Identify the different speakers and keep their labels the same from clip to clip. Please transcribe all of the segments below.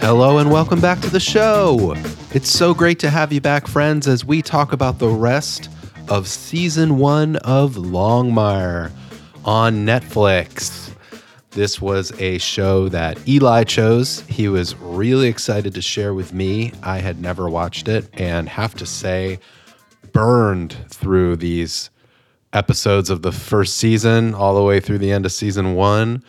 Speaker 1: Hello and welcome back to the show. It's so great to have you back, friends, as we talk about the rest of season one of Longmire on Netflix. This was a show that Eli chose. He was really excited to share with me. I had never watched it and have to say, burned through these episodes of the first season all the way through the end of season one.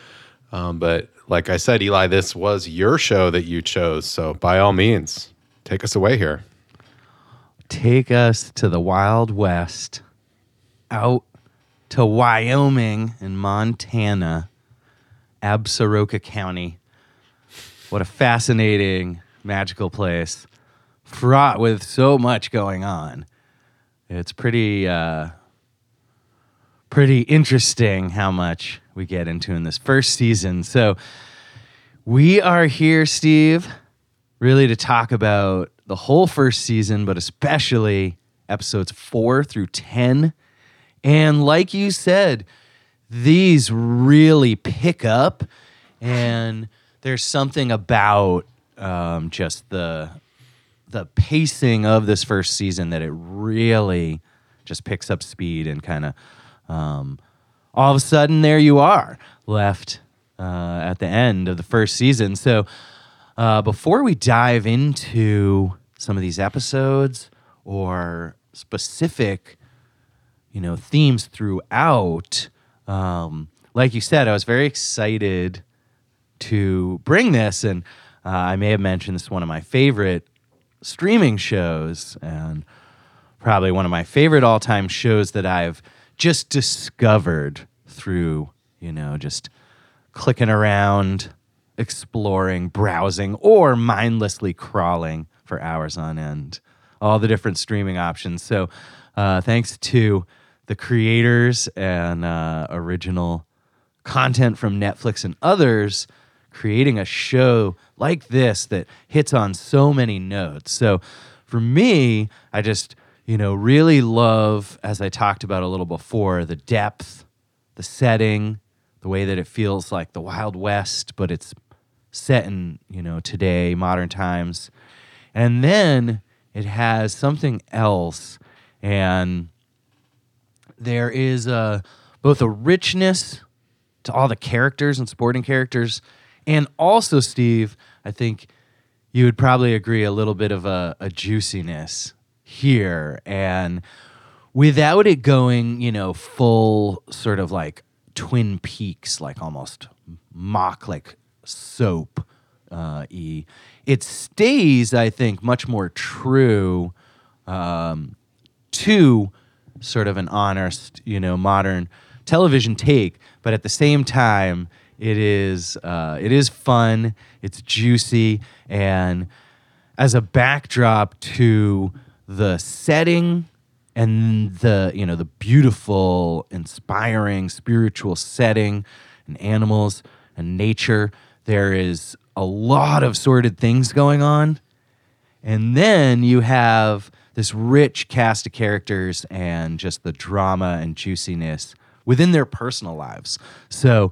Speaker 1: Um, but like I said, Eli, this was your show that you chose. So by all means, take us away here.
Speaker 2: Take us to the Wild West, out to Wyoming and Montana, Absaroka County. What a fascinating, magical place, fraught with so much going on. It's pretty, uh, pretty interesting how much we get into in this first season. So we are here, Steve, really to talk about the whole first season, but especially episodes four through 10. And like you said, these really pick up, and there's something about um, just the the pacing of this first season that it really just picks up speed and kind of um, all of a sudden there you are left uh, at the end of the first season. So uh, before we dive into some of these episodes or specific, you know, themes throughout, um, like you said, I was very excited to bring this, and uh, I may have mentioned this is one of my favorite streaming shows, and probably one of my favorite all-time shows that I've just discovered through, you know, just clicking around, exploring, browsing, or mindlessly crawling for hours on end. All the different streaming options. So, uh, thanks to the creators and uh, original content from Netflix and others creating a show like this that hits on so many notes. So, for me, I just, you know, really love, as I talked about a little before, the depth, the setting, the way that it feels like the Wild West, but it's set in, you know, today, modern times. And then it has something else. And there is a, both a richness to all the characters and supporting characters. And also, Steve, I think you would probably agree a little bit of a, a juiciness here. And without it going, you know, full sort of like Twin Peaks, like almost mock like soap uh, e. It stays, I think, much more true um, to sort of an honest, you know, modern television take, but at the same time, it is uh, it is fun, it's juicy, and as a backdrop to the setting and the you know the beautiful inspiring spiritual setting and animals and nature there is a lot of sordid things going on. And then you have this rich cast of characters and just the drama and juiciness within their personal lives. So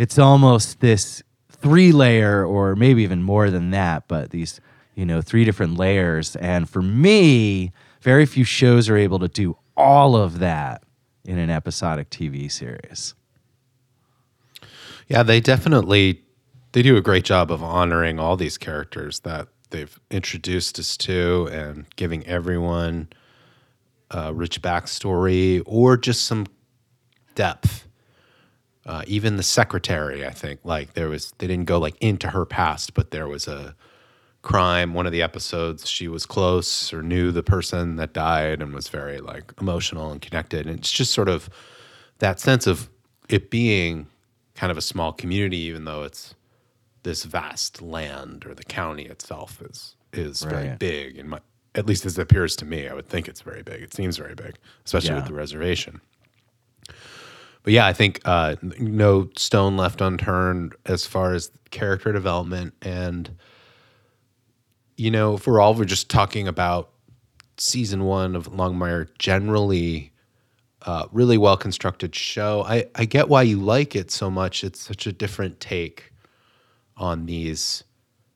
Speaker 2: it's almost this three layer or maybe even more than that but these you know three different layers and for me very few shows are able to do all of that in an episodic TV series.
Speaker 1: Yeah, they definitely they do a great job of honoring all these characters that they've introduced us to and giving everyone a rich backstory or just some depth. Uh, even the secretary, I think, like there was they didn't go like into her past, but there was a crime. One of the episodes, she was close or knew the person that died and was very like emotional and connected. And it's just sort of that sense of it being kind of a small community, even though it's this vast land or the county itself is is very big. And my, at least as it appears to me, I would think it's very big. It seems very big, especially
Speaker 2: Yeah.
Speaker 1: with the reservation. But yeah, I think uh, no stone left unturned as far as character development. And, you know, if we're all we're just talking about season one of Longmire generally, uh, really well constructed show. I, I get why you like it so much. It's such a different take on these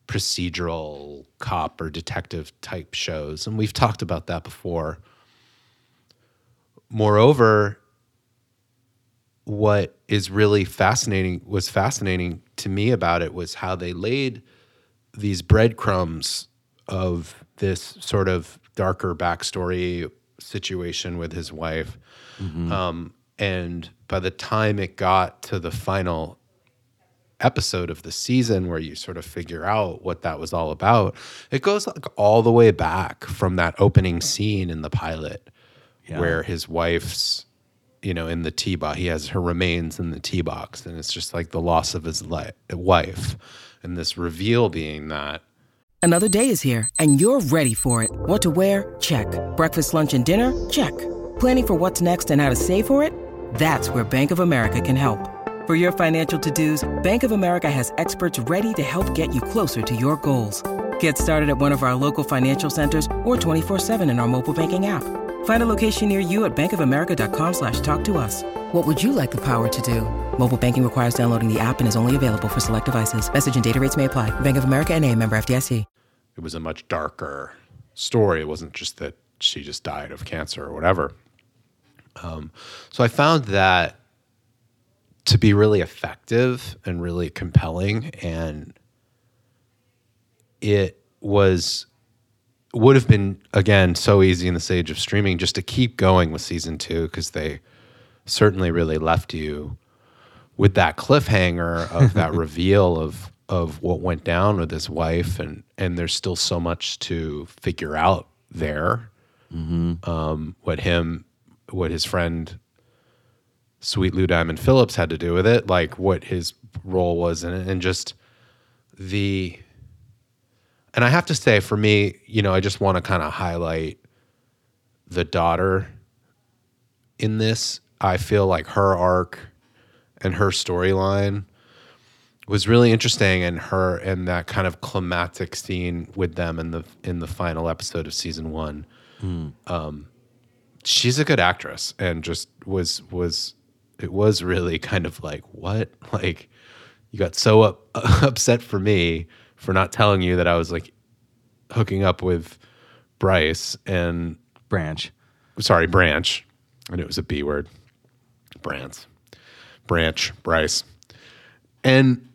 Speaker 1: procedural cop or detective type shows. And we've talked about that before. Moreover, what is really fascinating was fascinating to me about it was how they laid these breadcrumbs of this sort of darker backstory situation with his wife. Um, and by the time it got to the final episode of the season where you sort of figure out what that was all about, it goes like all the way back from that opening scene in the pilot
Speaker 2: Yeah.
Speaker 1: where his wife's you know in the tea box he has her remains in the tea box and it's just like the loss of his li- wife and this reveal being that
Speaker 3: Another day is here, and you're ready for it. What to wear? Check. Breakfast, lunch, and dinner? Check. Planning for what's next and how to save for it? That's where Bank of America can help. For your financial to dos, Bank of America has experts ready to help get you closer to your goals. Get started at one of our local financial centers or 24-7 in our mobile banking app. Find a location near you at bankofamerica.com slash talk to us. What would you like the power to do? Mobile banking requires downloading the app and is only available for select devices. Message and data rates may apply. Bank of America and a member FDIC.
Speaker 1: it was a much darker story it wasn't just that she just died of cancer or whatever um, so i found that to be really effective and really compelling and it was would have been again so easy in this age of streaming just to keep going with season two because they certainly really left you with that cliffhanger of that reveal of of what went down with his wife and and there's still so much to figure out there. Um, what him what his friend sweet lou diamond phillips had to do with it like what his role was in it and just the and I have to say, for me, you know, I just want to kind of highlight the daughter in this. I feel like her arc and her storyline was really interesting, and her and that kind of climactic scene with them in the in the final episode of season one. Um, she's a good actress, and just was was it was really kind of like what like you got so up, upset for me for not telling you that I was like hooking up with Bryce and
Speaker 2: Branch.
Speaker 1: sorry, Branch. And it was a B word. Branch. Branch, Bryce. And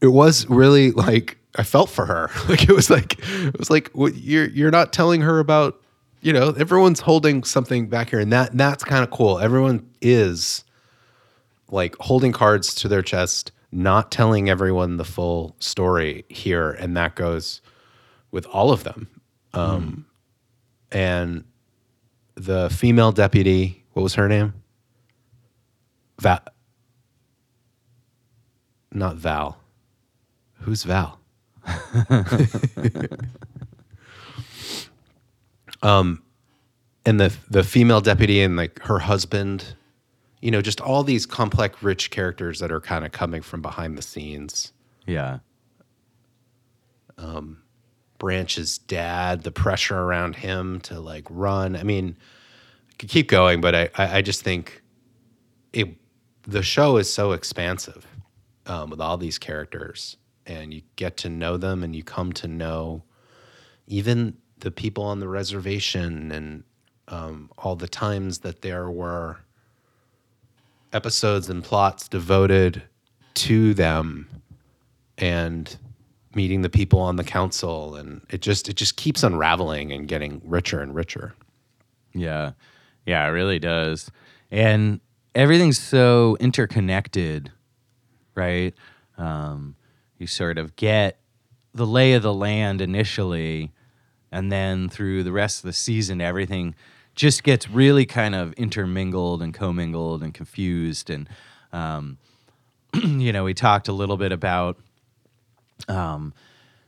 Speaker 1: it was really like I felt for her. Like it was like it was like what you're you're not telling her about, you know, everyone's holding something back here and that that's kind of cool. Everyone is like holding cards to their chest, not telling everyone the full story here and that goes with all of them. Um and the female deputy, what was her name? Val. Not Val. Who's Val? um, and the the female deputy and like her husband, you know, just all these complex, rich characters that are kind of coming from behind the scenes.
Speaker 2: Yeah.
Speaker 1: Branch's dad, the pressure around him to like run. I mean, I could keep going, but I, I, I just think it the show is so expansive um, with all these characters, and you get to know them, and you come to know even the people on the reservation, and um, all the times that there were episodes and plots devoted to them and meeting the people on the council and it just it just keeps unraveling and getting richer and richer
Speaker 2: Yeah. Yeah, it really does. And everything's so interconnected, right? Um, you sort of get the lay of the land initially, and then through the rest of the season, everything just gets really kind of intermingled and commingled and confused. And um, you know, we talked a little bit about, um,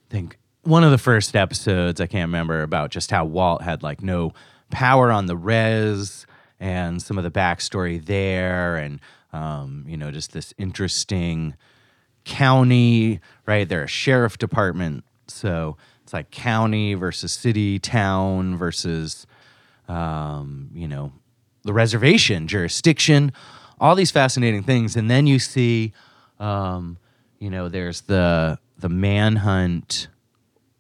Speaker 2: I think one of the first episodes I can't remember about just how Walt had like no power on the res and some of the backstory there, and um, you know, just this interesting county, right? They're a sheriff department, so it's like county versus city, town versus, um, you know, the reservation jurisdiction, all these fascinating things, and then you see, um, you know, there's the the manhunt.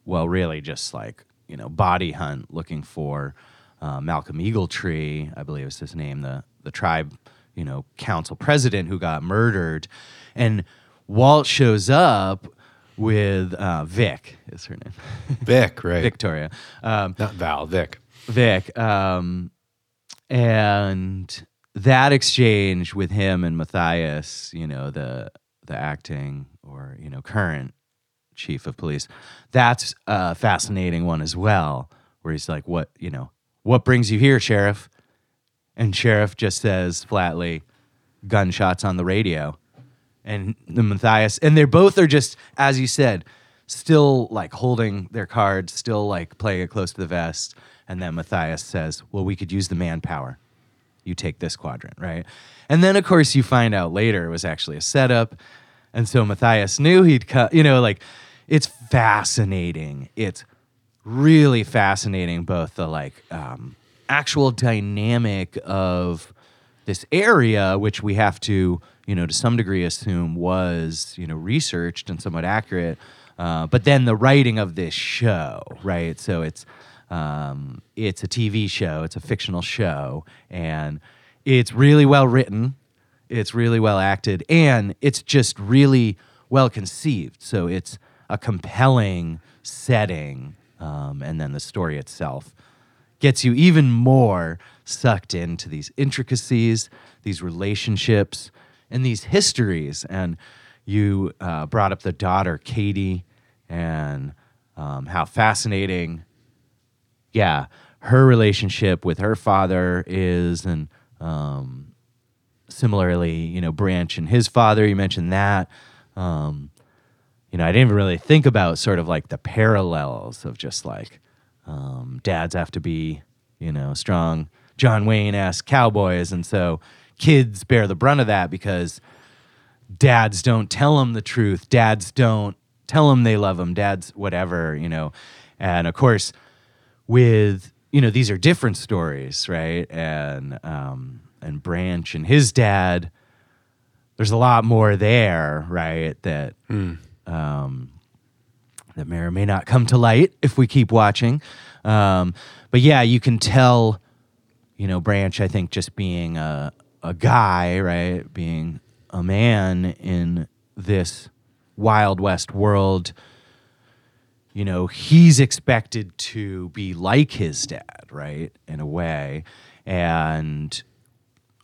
Speaker 2: Well, really, just like you know, body hunt looking for uh, Malcolm Eagletree, I believe is his name, the the tribe, you know, council president who got murdered, and Walt shows up with uh, Vic is her name,
Speaker 1: Vic, right?
Speaker 2: Victoria, um,
Speaker 1: Not Val, Vic.
Speaker 2: Vic, um, and that exchange with him and Matthias, you know, the the acting or you know current chief of police, that's a fascinating one as well. Where he's like, "What you know? What brings you here, sheriff?" And sheriff just says flatly, "Gunshots on the radio." And the Matthias, and they're both are just as you said, still like holding their cards, still like playing it close to the vest. And then Matthias says, "Well, we could use the manpower." you take this quadrant, right? And then, of course, you find out later it was actually a setup. And so Matthias knew he'd cut, you know, like it's fascinating. It's really fascinating, both the like um, actual dynamic of this area, which we have to, you know, to some degree assume was, you know, researched and somewhat accurate. Uh, but then the writing of this show, right? So it's um, it's a TV show, it's a fictional show, and it's really well written, it's really well acted, and it's just really well conceived. So it's a compelling setting, um, and then the story itself gets you even more sucked into these intricacies, these relationships, and these histories. And you uh, brought up the daughter, Cady, and um, how fascinating yeah, her relationship with her father is, and um, similarly, you know, Branch and his father. You mentioned that. Um, you know, I didn't even really think about sort of like the parallels of just like um, dads have to be, you know, strong John Wayne esque cowboys, and so kids bear the brunt of that because dads don't tell them the truth. Dads don't tell them they love them. Dads, whatever, you know, and of course with you know these are different stories, right? And um, and Branch and his dad, there's a lot more there, right? That um, that may or may not come to light if we keep watching. Um, but yeah, you can tell, you know, Branch. I think just being a a guy, right, being a man in this wild west world you know, he's expected to be like his dad, right? In a way. And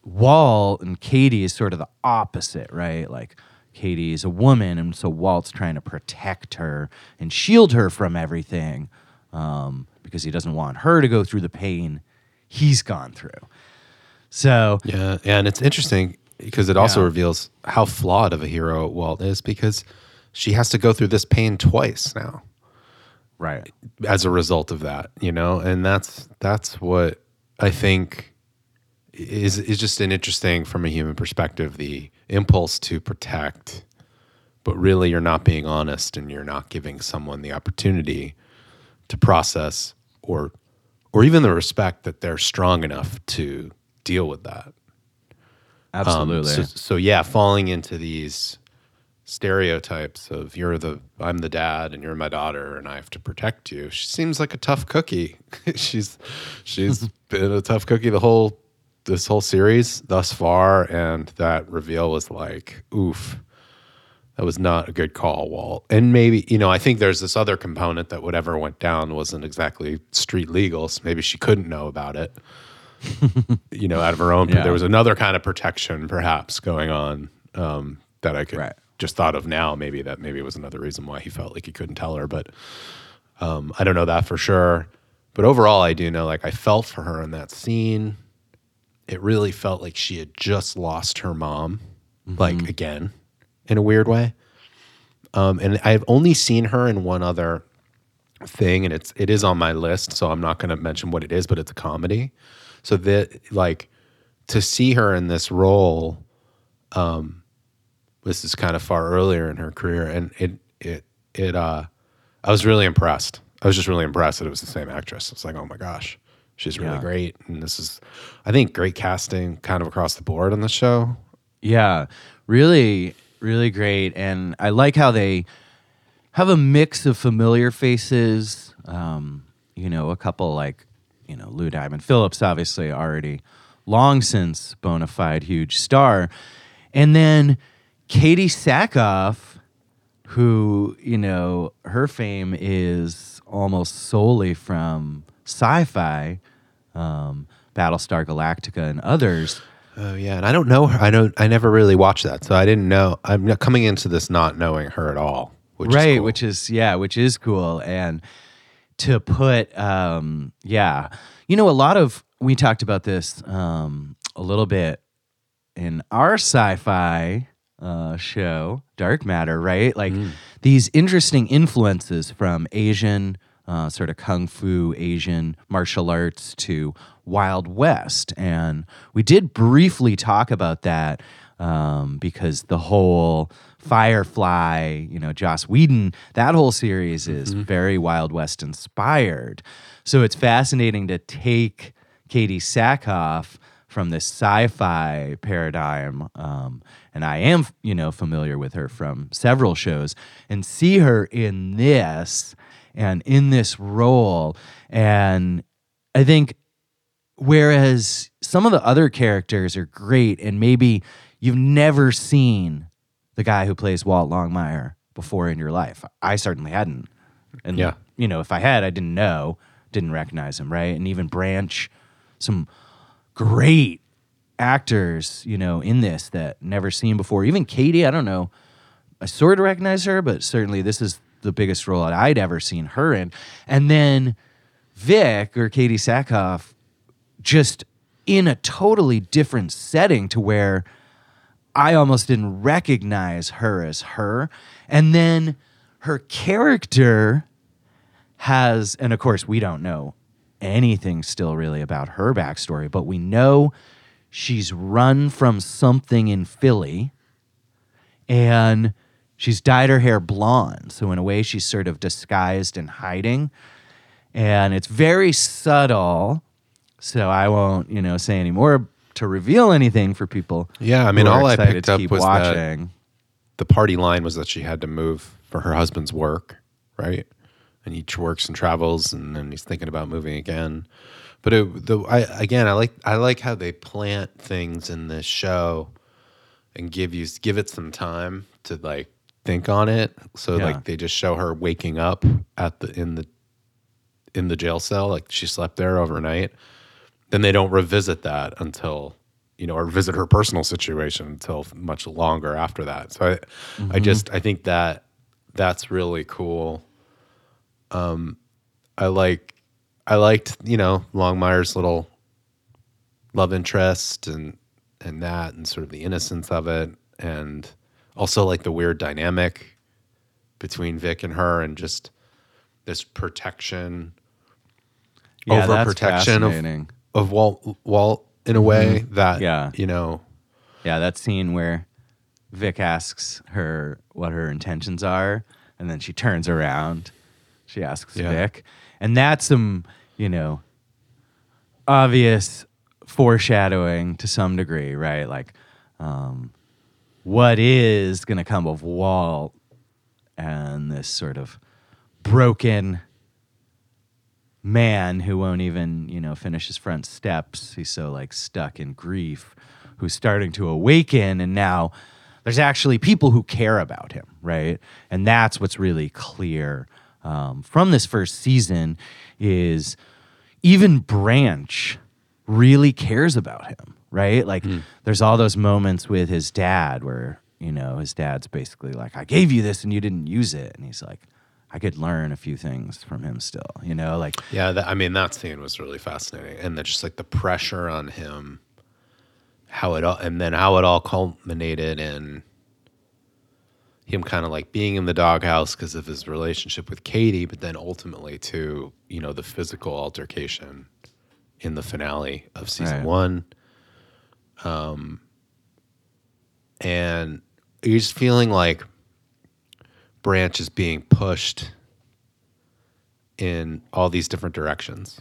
Speaker 2: Walt and Cady is sort of the opposite, right? Like Cady is a woman, and so Walt's trying to protect her and shield her from everything um, because he doesn't want her to go through the pain he's gone through. So,
Speaker 1: Yeah, and it's interesting because it also
Speaker 2: Yeah.
Speaker 1: reveals how flawed of a hero Walt is because she has to go through this pain twice now
Speaker 2: right.
Speaker 1: as a result of that, you know, and that's that's what I think is is just an interesting from a human perspective the impulse to protect, but really you're not being honest and you're not giving someone the opportunity to process or or even the respect that they're strong enough to deal with that. Um,
Speaker 2: Absolutely.
Speaker 1: so, so yeah, falling into these stereotypes of you're the I'm the dad and you're my daughter and I have to protect you. She seems like a tough cookie. she's she's been a tough cookie the whole this whole series thus far, and that reveal was like, oof. That was not a good call, Walt. And maybe, you know, I think there's this other component that whatever went down wasn't exactly street legal. So maybe she couldn't know about it, you know, out of her own.
Speaker 2: Yeah.
Speaker 1: There was another kind of protection perhaps going on um, that I could
Speaker 2: Right.
Speaker 1: Just thought of now maybe that maybe it was another reason why he felt like he couldn't tell her, but um, I don't know that for sure. But overall, I do know like I felt for her in that scene. It really felt like she had just lost her mom, like again, in a weird way. Um, and I've only seen her in one other thing, and it's it is on my list, so I'm not going to mention what it is, but it's a comedy. So that like to see her in this role, um, this is kind of far earlier in her career, and it it it uh, I was really impressed. I was just really impressed that it was the same actress. It's like, oh my gosh, she's really
Speaker 2: Yeah.
Speaker 1: great, and this is, I think, great casting kind of across the board on the show.
Speaker 2: Yeah, really, really great. And I like how they have a mix of familiar faces. Um, you know, a couple like, you know, Lou Diamond Phillips, obviously already long since bona fide huge star. And then Katee Sackhoff, who, you know, her fame is almost solely from sci fi, um, Battlestar Galactica, and others.
Speaker 1: Oh yeah, and I don't know her. I don't. I never really watched that, so I didn't know. I'm coming into this not knowing her at all. Which
Speaker 2: right
Speaker 1: is cool.
Speaker 2: which is yeah which is cool and to put um yeah you know a lot of we talked about this um a little bit in our sci-fi uh show dark matter right? Like these interesting influences from asian uh, sort of kung fu asian martial arts to wild west. And we did briefly talk about that um, because the whole Firefly, you know, Joss Whedon, that whole series is very Wild West inspired. So it's fascinating to take Katee Sackhoff from this sci-fi paradigm, um, and I am, you know, familiar with her from several shows, and see her in this and in this role, and I think whereas some of the other characters are great and maybe you've never seen the guy who plays Walt Longmire before in your life. I certainly hadn't. And
Speaker 1: Yeah.
Speaker 2: you know, if I had, I didn't know, didn't recognize him, right? And even Branch, some great actors, you know, in this that never seen before. Even Cady, I don't know. I sort of recognize her, but certainly this is the biggest role that I'd ever seen her in. And then Vic or Katee Sackhoff just in a totally different setting to where I almost didn't recognize her as her. And then her character has, and of course, we don't know anything still really about her backstory, but we know she's run from something in Philly and she's dyed her hair blonde. So, in a way, she's sort of disguised and hiding. And it's very subtle. So, I won't, you know, say any more to reveal anything for people.
Speaker 1: Yeah, I mean, all I picked up was that-
Speaker 2: watching.
Speaker 1: the party line was that she had to move for her husband's work, right? And he works and travels, and then he's thinking about moving again. But it, the I again, I like I like how they plant things in this show and give you give it some time to like think on it. So
Speaker 2: Yeah.
Speaker 1: like they just show her waking up at the in the in the jail cell, like she slept there overnight. Then they don't revisit that until you know, or visit her personal situation until much longer after that. So I, I mm-hmm. just I think that that's really cool. Um, I like I liked you know Longmire's little love interest and and that and sort of the innocence of it and also like the weird dynamic between Vic and her and just this protection
Speaker 2: Yeah,
Speaker 1: overprotection of of Walt Walt in a way that
Speaker 2: Mm-hmm. Yeah.
Speaker 1: you know
Speaker 2: Yeah, that scene where Vic asks her what her intentions are, and then she turns around. She asks
Speaker 1: Yeah.
Speaker 2: Vic, and that's some, you know, obvious foreshadowing to some degree, right? Like, um, what is going to come of Walt and this sort of broken man who won't even, you know, finish his front steps. He's so like stuck in grief, who's starting to awaken and now there's actually people who care about him, right? And that's what's really clear um, from this first season is even Branch really cares about him, right? Like there's all those moments with his dad where, you know, his dad's basically like, I gave you this and you didn't use it. And he's like, I could learn a few things from him still, you know, like,
Speaker 1: Yeah, that, I mean that scene was really fascinating, and then just like the pressure on him, how it all, and then how it all culminated in him kind of like being in the doghouse because of his relationship with Cady, but then ultimately to you know the physical altercation in the finale of season
Speaker 2: Right.
Speaker 1: one, um, and you're just feeling like Branch is being pushed in all these different directions,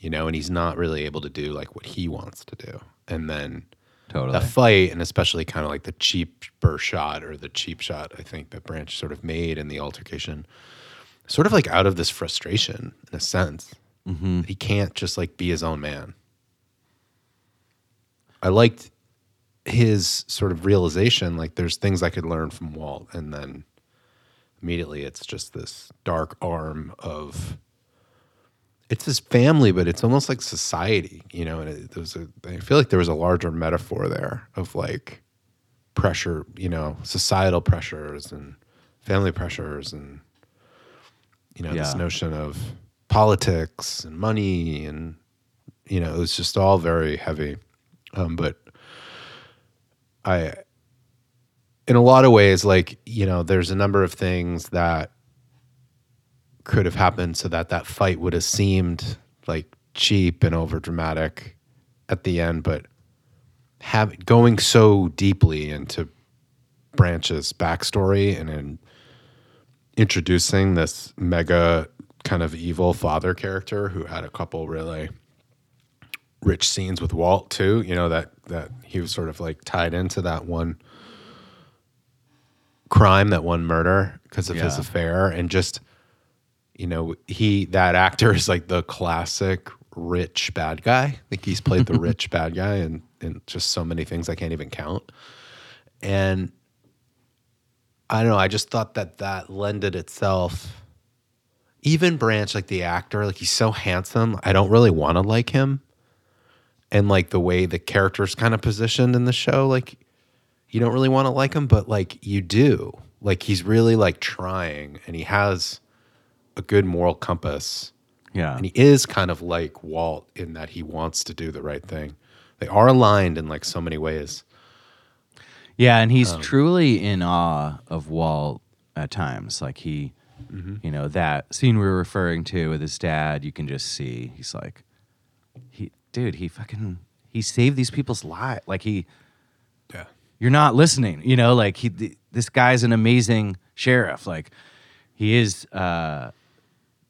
Speaker 1: you know, and he's not really able to do like what he wants to do. And then
Speaker 2: totally.
Speaker 1: the fight, and especially kind of like the cheaper shot or the cheap shot, I think that Branch sort of made in the altercation, sort of like out of this frustration in a sense.
Speaker 2: Mm-hmm.
Speaker 1: He can't just like be his own man. I liked his sort of realization like there's things I could learn from Walt, and then immediately it's just this dark arm of it's his family, but it's almost like society, you know. And it, was a, I feel like there was a larger metaphor there of like pressure, you know, societal pressures and family pressures, and you know, this notion of politics and money, and you know, it was just all very heavy. Um, but I, in a lot of ways, like you know, there's a number of things that could have happened so that that fight would have seemed like cheap and over dramatic at the end, but have going so deeply into Branch's backstory and in introducing this mega kind of evil father character who had a couple really rich scenes with Walt too. You know that that he was sort of like tied into that one crime, that one murder because of his affair, and just you know he that actor is like the classic rich bad guy. Like he's played the rich bad guy and in just so many things I can't even count, and. I don't know. I just thought that that lended itself. Even Branch, like the actor, like he's so handsome. I don't really want to like him, and like the way the character's kind of positioned in the show, like you don't really want to like him, but like you do. Like he's really like trying, and he has a good moral compass,
Speaker 2: yeah.
Speaker 1: and he is kind of like Walt in that he wants to do the right thing. They are aligned in like so many ways.
Speaker 2: Yeah, and he's
Speaker 1: Um,
Speaker 2: truly in awe of Walt at times. Like he,
Speaker 1: Mm-hmm.
Speaker 2: you know, that scene we were referring to with his dad, you can just see he's like, he, dude, he fucking, he saved these people's lives. Like he,
Speaker 1: Yeah.
Speaker 2: you're not listening. You know, like he, th- this guy's an amazing sheriff. Like he is uh,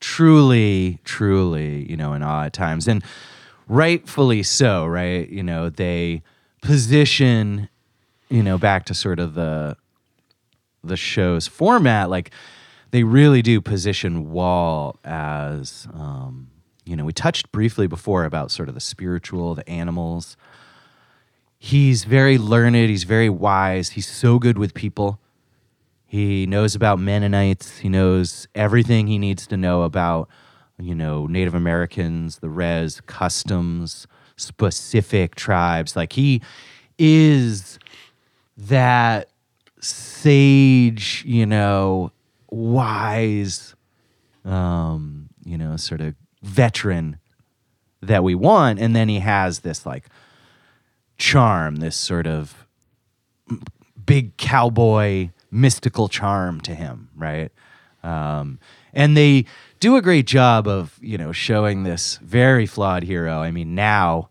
Speaker 2: truly, truly, you know, in awe at times, and rightfully so. Right? You know, they position, you know, back to sort of the the show's format. Like they really do position Walt as. Um, you know, we touched briefly before about sort of the spiritual, the animals he's very learned he's very wise he's so good with people he knows about mennonites. He knows everything he needs to know about you know native americans the res customs specific tribes. Like he is that sage you know wise um you know sort of veteran that we want. And then he has this like charm, this sort of big cowboy mystical charm to him, right? Um, and they do a great job of you know showing this very flawed hero. I mean, now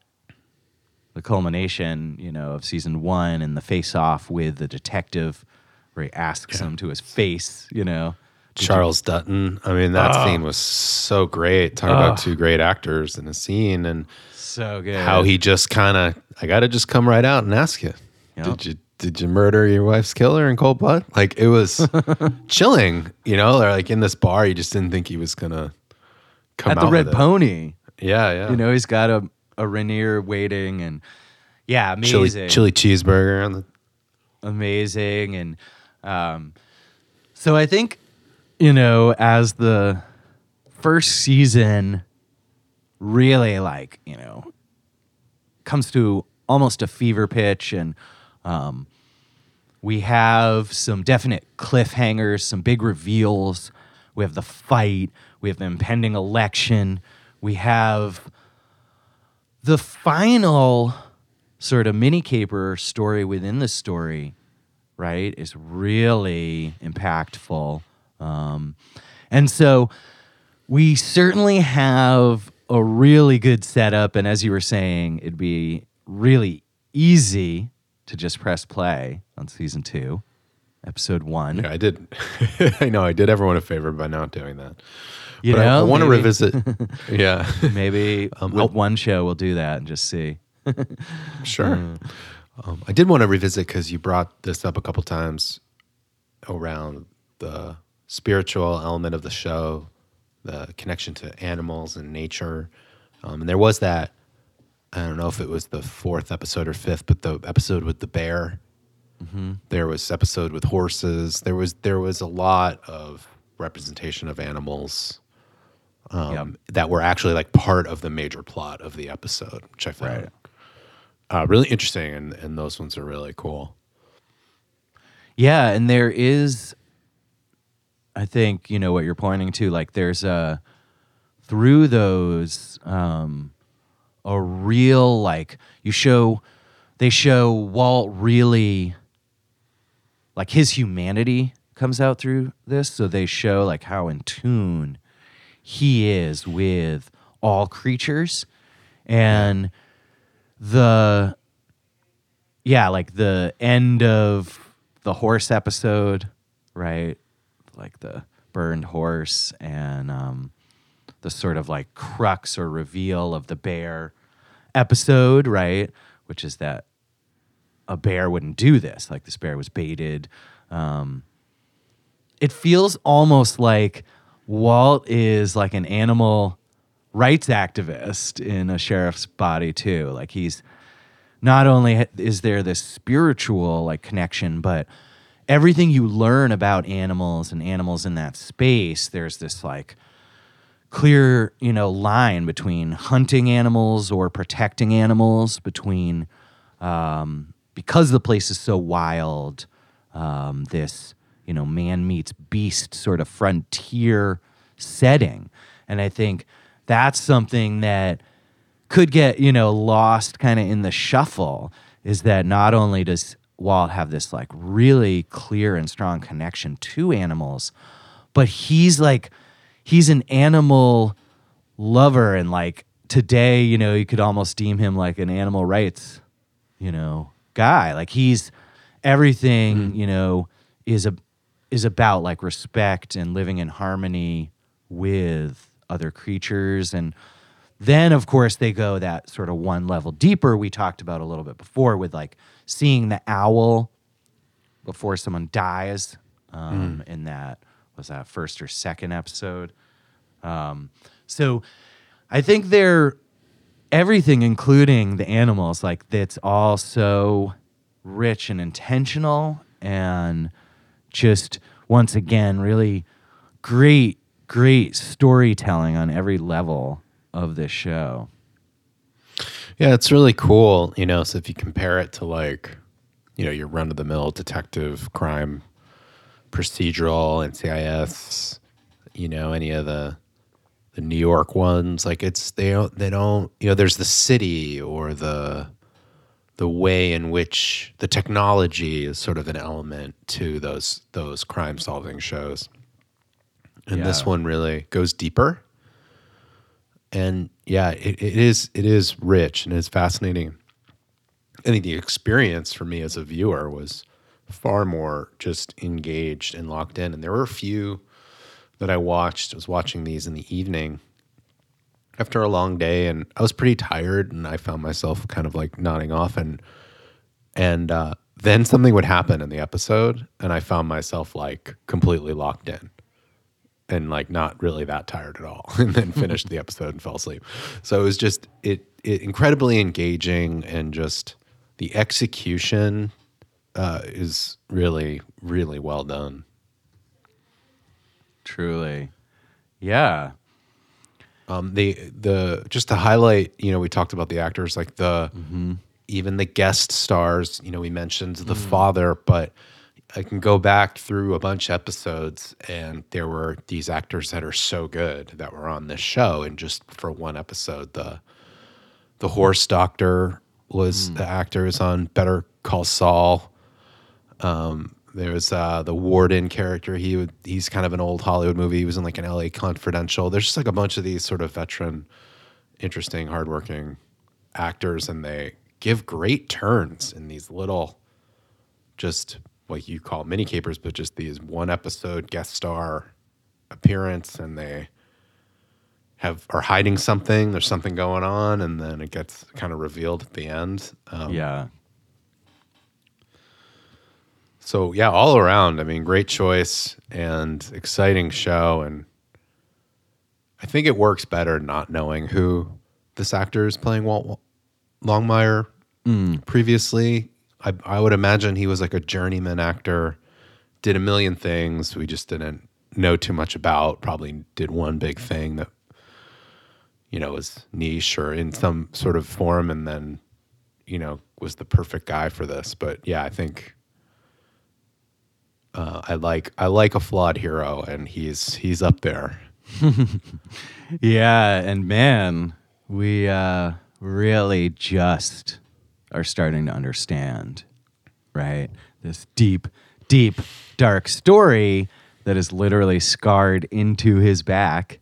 Speaker 2: the culmination, you know, of season one and the face off with the detective, where he asks him to his face, you know.
Speaker 1: Charles Dutton. I mean, that scene was so great. Talk about two great actors in a scene and
Speaker 2: So good.
Speaker 1: how he just kind of, I got to just come right out and ask you,
Speaker 2: Yep.
Speaker 1: did you, did you murder your wife's killer in cold blood? Like it was chilling, you know, they're like in this bar, you just didn't think he was to come
Speaker 2: at
Speaker 1: out
Speaker 2: the Red
Speaker 1: with it.
Speaker 2: Pony.
Speaker 1: Yeah. Yeah.
Speaker 2: You know, he's got a, a Rainier waiting and yeah,
Speaker 1: chili,
Speaker 2: amazing.
Speaker 1: chili cheeseburger on the,
Speaker 2: amazing and um, so i think you know as the first season really like you know comes to almost a fever pitch and um, We have some definite cliffhangers, some big reveals. We have the fight. We have the impending election. We have the final sort of mini caper story within the story, right, is really impactful. Um, and so we certainly have a really good setup. And as you were saying, it'd be really easy to just press play on season two, episode one.
Speaker 1: Yeah, I did. I know I did everyone a favor by not doing that.
Speaker 2: You
Speaker 1: but I- I,
Speaker 2: know,
Speaker 1: want to revisit. yeah,
Speaker 2: Maybe
Speaker 1: Um,
Speaker 2: with
Speaker 1: I'll-
Speaker 2: one show we'll do that and just see.
Speaker 1: sure. Um, I did want to revisit because you brought this up a couple times around the spiritual element of the show, the connection to animals and nature. Um, and there was that, I don't know if it was the fourth episode or fifth, but the episode with the bear. There was episode with horses. There was there was a lot of representation of animals um, that were actually like part of the major plot of the episode, which I found
Speaker 2: Right.
Speaker 1: uh, really interesting, and, and those ones are really cool.
Speaker 2: Yeah, and there is I think, you know, what you're pointing to, like there's a through those um a real like you show they show Walt really like his humanity comes out through this. So they show like how in tune he is with all creatures. And the yeah, like the end of the horse episode, right? Like the burned horse and um the sort of like crux or reveal of the bear episode, right? Which is that a bear wouldn't do this. Like this bear was baited. Um, it feels almost like Walt is like an animal rights activist in a sheriff's body too. Like he's not only is there this spiritual like connection, but everything you learn about animals and animals in that space, there's this like clear, you know, line between hunting animals or protecting animals, between um, because the place is so wild, um, this you know man meets beast sort of frontier setting, and I think that's something that could get you know lost kind of in the shuffle. Is that not only does Walt have this like really clear and strong connection to animals, but he's like he's an animal lover and like today you know you could almost deem him like an animal rights you know guy. Like he's everything you know is a is about like respect and living in harmony with other creatures. And then of course they go that sort of one level deeper we talked about a little bit before with like seeing the owl before someone dies um, in that was that first or second episode um, so i think they're everything including the animals like that's all so rich and intentional and just once again really great great storytelling on every level of this show
Speaker 1: Yeah, it's really cool. You know, so if you compare it to like, you know, your run of the mill detective crime procedural NCIS, you know, any of the the New York ones, like it's they don't they don't you know, there's the city or the the way in which the technology is sort of an element to those those crime solving shows. And this one really goes deeper and yeah, it, it is it is rich and it's fascinating. I think the experience for me as a viewer was far more just engaged and locked in. And there were a few that I watched. I was watching these in the evening after a long day, and I was pretty tired, and I found myself kind of like nodding off, and and uh, then something would happen in the episode, and I found myself like completely locked in and like not really that tired at all and then finished the episode and fell asleep so it was just it, it incredibly engaging and just the execution uh, is really really well done.
Speaker 2: Truly. Yeah.
Speaker 1: Um, the the just to highlight you know we talked about the actors like the even the guest stars. You know, we mentioned the father, but I can go back through a bunch of episodes, and there were these actors that are so good that were on this show, and just for one episode, the the horse doctor was the actor who's on Better Call Saul. Um, there was uh, the warden character. He would, he's kind of an old Hollywood movie. He was in like an L.A. Confidential. There's just like a bunch of these sort of veteran, interesting, hardworking actors, and they give great turns in these little, just what you call mini capers, but just these one episode guest star appearance, and they have are hiding something. There's something going on, and then it gets kind of revealed at the end. Um,
Speaker 2: yeah.
Speaker 1: So yeah, all around, I mean, great choice and exciting show, and I think it works better not knowing who this actor is playing Walt Longmire hmm. previously. I, I would imagine he was like a journeyman actor, did a million things we just didn't know too much about. Probably did one big thing that you know was niche or in some sort of form, and then you know was the perfect guy for this. But yeah, I think uh, I like I like a flawed hero, and he's he's up there.
Speaker 2: Yeah, and man, we uh, really just are starting to understand, right? This deep, deep, dark story that is literally scarred into his back.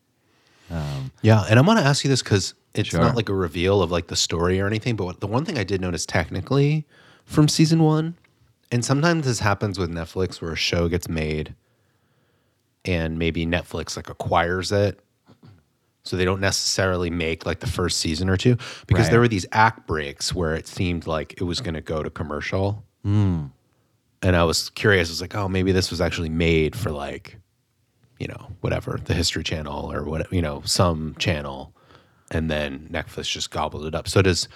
Speaker 1: Um, Yeah, and I'm going to ask you this because it's
Speaker 2: Sure.
Speaker 1: not like a reveal of like the story or anything, but what, the one thing I did notice technically from season one, and sometimes this happens with Netflix where a show gets made, and maybe Netflix like acquires it, so they don't necessarily make like the first season or two because
Speaker 2: Right.
Speaker 1: there were these act breaks where it seemed like it was going to go to commercial, hmm. and I was curious. I was like, oh, maybe this was actually made for like you know, whatever, the History Channel or what, you know, some channel, and then Netflix just gobbled it up. So does,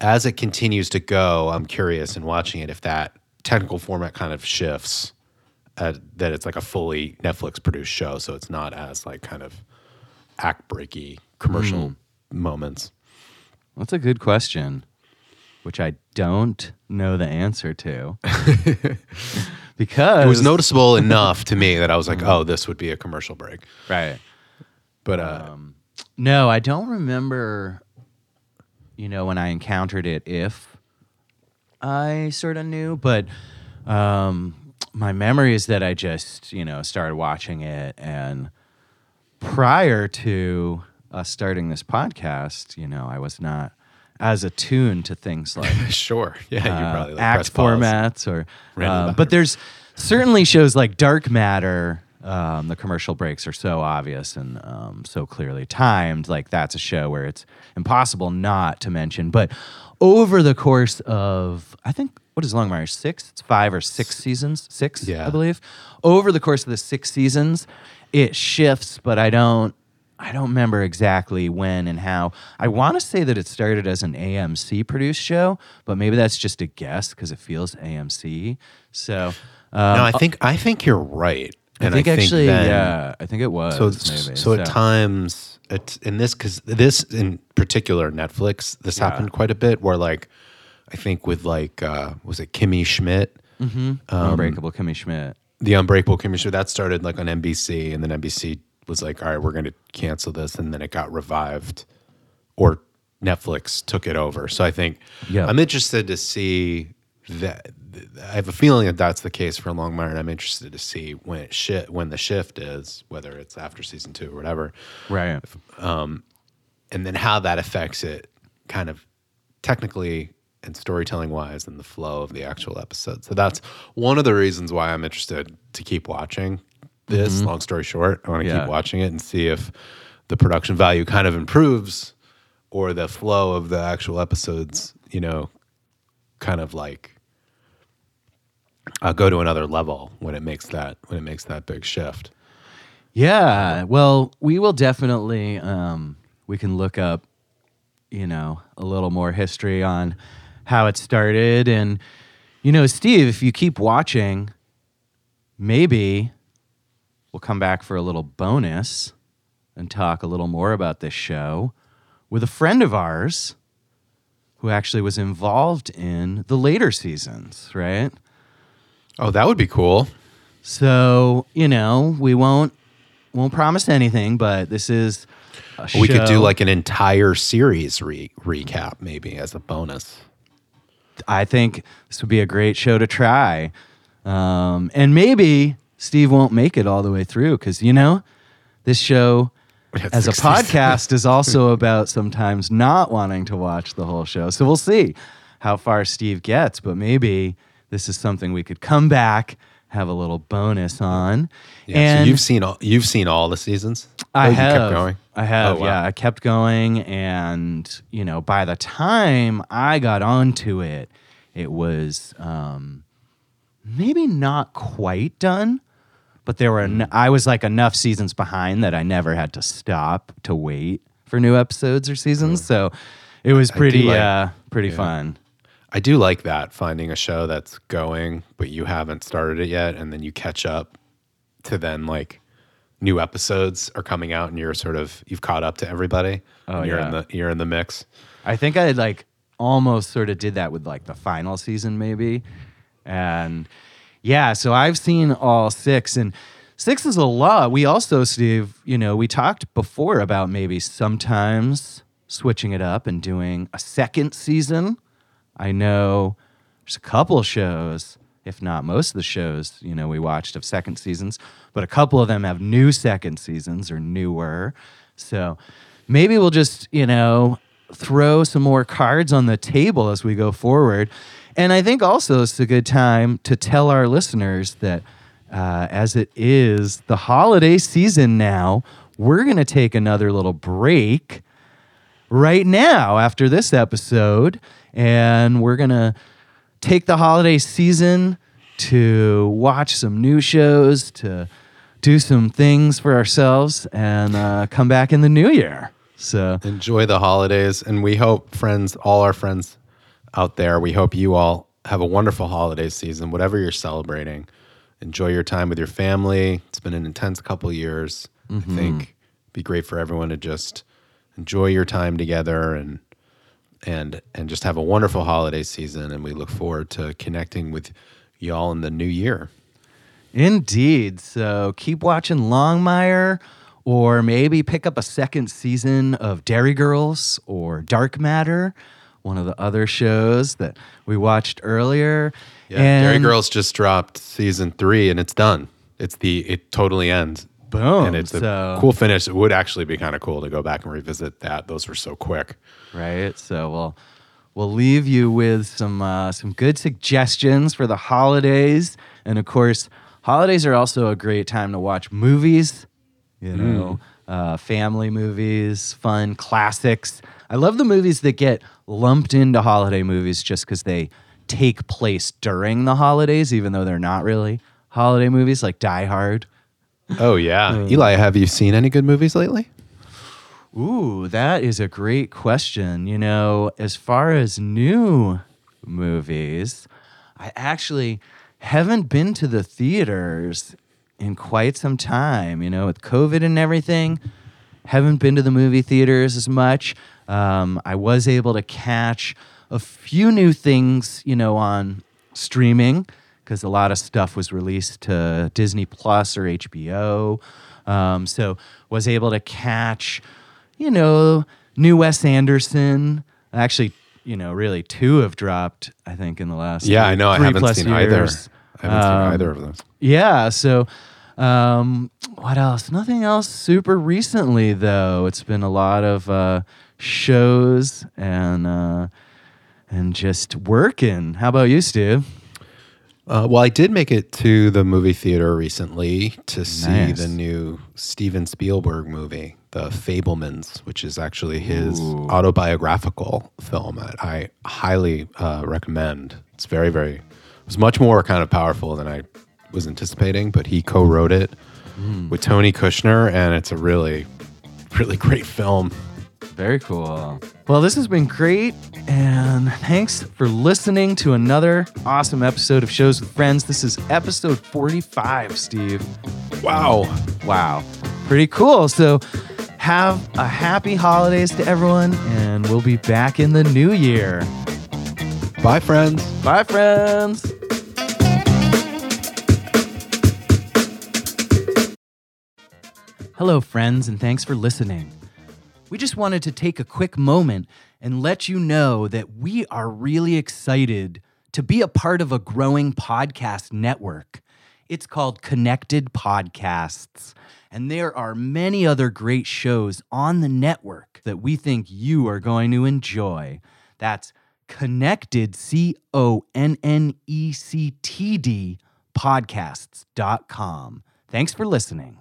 Speaker 1: as it continues to go, I'm curious in watching it if that technical format kind of shifts, uh, that it's like a fully Netflix produced show, so it's not as like kind of act breaky commercial moments.
Speaker 2: That's a good question, which I don't know the answer to. because
Speaker 1: It was noticeable enough to me that I was like, oh, this would be a commercial break.
Speaker 2: right.
Speaker 1: But uh,
Speaker 2: No, I don't remember, you know, when I encountered it, if I sort of knew, but um, my memory is that I just, you know, started watching it. And prior to us starting this podcast, you know, I was not as attuned to things like
Speaker 1: sure, yeah, you
Speaker 2: uh,
Speaker 1: probably like
Speaker 2: act
Speaker 1: pause.
Speaker 2: formats or
Speaker 1: Ran to the
Speaker 2: uh, but there's certainly shows like dark matter um, the commercial breaks are so obvious and um, so clearly timed like that's a show where it's impossible not to mention but over the course of i think what is longmire six it's five or six seasons six
Speaker 1: Yeah.
Speaker 2: i believe over the course of the six seasons it shifts but i don't I don't remember exactly when and how. I want to say that it started as an AMC produced show, but maybe that's just a guess because it feels AMC. So, um,
Speaker 1: No, I think I think you're right.
Speaker 2: I
Speaker 1: And
Speaker 2: think actually,
Speaker 1: then-
Speaker 2: yeah, I think it was.
Speaker 1: So,
Speaker 2: maybe.
Speaker 1: so at times, it's in this because this in particular Netflix, this
Speaker 2: Yeah.
Speaker 1: happened quite a bit. Where like, I think with like, uh, was it Kimmy Schmidt, Mm-hmm.
Speaker 2: Um, Unbreakable Kimmy Schmidt.
Speaker 1: the Unbreakable Kimmy Schmidt? That started like on NBC, and then NBC was like, all right, we're going to cancel this, and then it got revived, or Netflix took it over. So I think
Speaker 2: Yeah.
Speaker 1: I'm interested to see that. I have a feeling that that's the case for Longmire, and I'm interested to see when it shi when the shift is, whether it's after season two or whatever,
Speaker 2: Right.
Speaker 1: and then how that affects it, kind of technically and storytelling wise, and the flow of the actual episode. So that's one of the reasons why I'm interested to keep watching this. Long story short, I want to
Speaker 2: Mm-hmm. Yeah.
Speaker 1: keep watching it and see if the production value kind of improves, or the flow of the actual episodes, you know, kind of like uh, go to another level when it makes that when it makes that big shift.
Speaker 2: Yeah. Well, we will definitely. Um, we can look up, you know, a little more history on how it started, and you know, Steve, if you keep watching, maybe we'll come back for a little bonus and talk a little more about this show with a friend of ours who actually was involved in the later seasons, right?
Speaker 1: Oh, that would be cool.
Speaker 2: So, you know, we won't won't promise anything, but this is a
Speaker 1: We could do like an entire series re- recap, maybe as a bonus.
Speaker 2: I think this would be a great show to try. Um, and maybe Steve won't make it all the way through because, you know, this show as a podcast is also about sometimes not wanting to watch the whole show. So we'll see how far Steve gets, but maybe this is something we could come back, have a little bonus on.
Speaker 1: Yeah,
Speaker 2: and
Speaker 1: so you've seen all you've seen all the seasons.
Speaker 2: I
Speaker 1: Oh,
Speaker 2: have.
Speaker 1: kept going.
Speaker 2: I have.
Speaker 1: Oh, wow.
Speaker 2: Yeah, I kept going, and you know, by the time I got onto it, it was um, maybe not quite done, but there were.
Speaker 1: Hmm.
Speaker 2: En- I was like enough seasons behind that I never had to stop to wait for new episodes or seasons. So it was pretty,
Speaker 1: like-
Speaker 2: uh, pretty fun.
Speaker 1: I do like that finding a show that's going, but you haven't started it yet, and then you catch up to then like new episodes are coming out, and you're sort of you've caught up to everybody.
Speaker 2: Oh,
Speaker 1: and you're in the you're in the mix.
Speaker 2: I think I like almost sort of did that with like the final season, maybe. And yeah, so I've seen all six, and six is a lot. We also, Steve, you know, we talked before about maybe sometimes switching it up and doing a second season. I know there's a couple shows, if not most of the shows, you know, we watched of second seasons, but a couple of them have new second seasons or newer. So maybe we'll just, you know, throw some more cards on the table as we go forward. And I think also it's a good time to tell our listeners that uh, as it is the holiday season now, we're going to take another little break right now after this episode. And we're going to take the holiday season to watch some new shows, to do some things for ourselves, and uh, come back in the new year. So,
Speaker 1: Enjoy the holidays, and we hope friends, all our friends out there, we hope you all have a wonderful holiday season, whatever you're celebrating. Enjoy your time with your family. It's been an intense couple years. I think it'd be great for everyone to just enjoy your time together and and and just have a wonderful holiday season. And we look forward to connecting with y'all in the new year.
Speaker 2: Indeed. So keep watching Longmire, or maybe pick up a second season of Derry Girls or Dark Matter, one of the other shows that we watched earlier.
Speaker 1: Yeah,
Speaker 2: Derry
Speaker 1: Girls just dropped season three, and it's done. It's the it totally ends.
Speaker 2: Boom.
Speaker 1: and it's a
Speaker 2: so,
Speaker 1: cool finish. It would actually be kind of cool to go back and revisit that. Those were so quick.
Speaker 2: right? So we'll we'll leave you with some uh, some good suggestions for the holidays, and of course, holidays are also a great time to watch movies. You know, uh, family movies, fun classics. I love the movies that get lumped into holiday movies just because they take place during the holidays, even though they're not really holiday movies, like Die Hard.
Speaker 1: Oh yeah, Eli, have you seen any good movies lately?
Speaker 2: Ooh, that is a great question. You know, as far as new movies, I actually haven't been to the theaters in quite some time. You know, with COVID and everything, haven't been to the movie theaters as much. Um, I was able to catch a few new things, you know, on streaming because a lot of stuff was released to Disney Plus or HBO. Um, so was able to catch, you know, new Wes Anderson. Actually, you know, really two have dropped. I think in the last
Speaker 1: Yeah, I know. I haven't seen either. I haven't seen
Speaker 2: Um,
Speaker 1: either of those.
Speaker 2: Yeah. So, um, what else? Nothing else super recently, though. It's been a lot of uh, shows and uh, and just working. How about you, Stu?
Speaker 1: Uh, well, I did make it to the movie theater recently to see
Speaker 2: Nice.
Speaker 1: the new Steven Spielberg movie, The Fabelmans, which is actually his
Speaker 2: Ooh.
Speaker 1: autobiographical film. that I highly uh, recommend. It's very, very. It was much more kind of powerful than I was anticipating, but he co-wrote it
Speaker 2: Hmm.
Speaker 1: with Tony Kushner, and it's a really, really great film.
Speaker 2: Very cool. Well, this has been great, and thanks for listening to another awesome episode of Shows with Friends. This is episode 45, Steve.
Speaker 1: Wow.
Speaker 2: Wow. Pretty cool. So, have a happy holidays to everyone, and we'll be back in the new year.
Speaker 1: Bye, friends.
Speaker 2: Bye, friends. Hello, friends, and thanks for listening. We just wanted to take a quick moment and let you know that we are really excited to be a part of a growing podcast network. It's called Connected Podcasts, and there are many other great shows on the network that we think you are going to enjoy. That's Connected, C O N N E C T D, podcasts.com. Thanks for listening.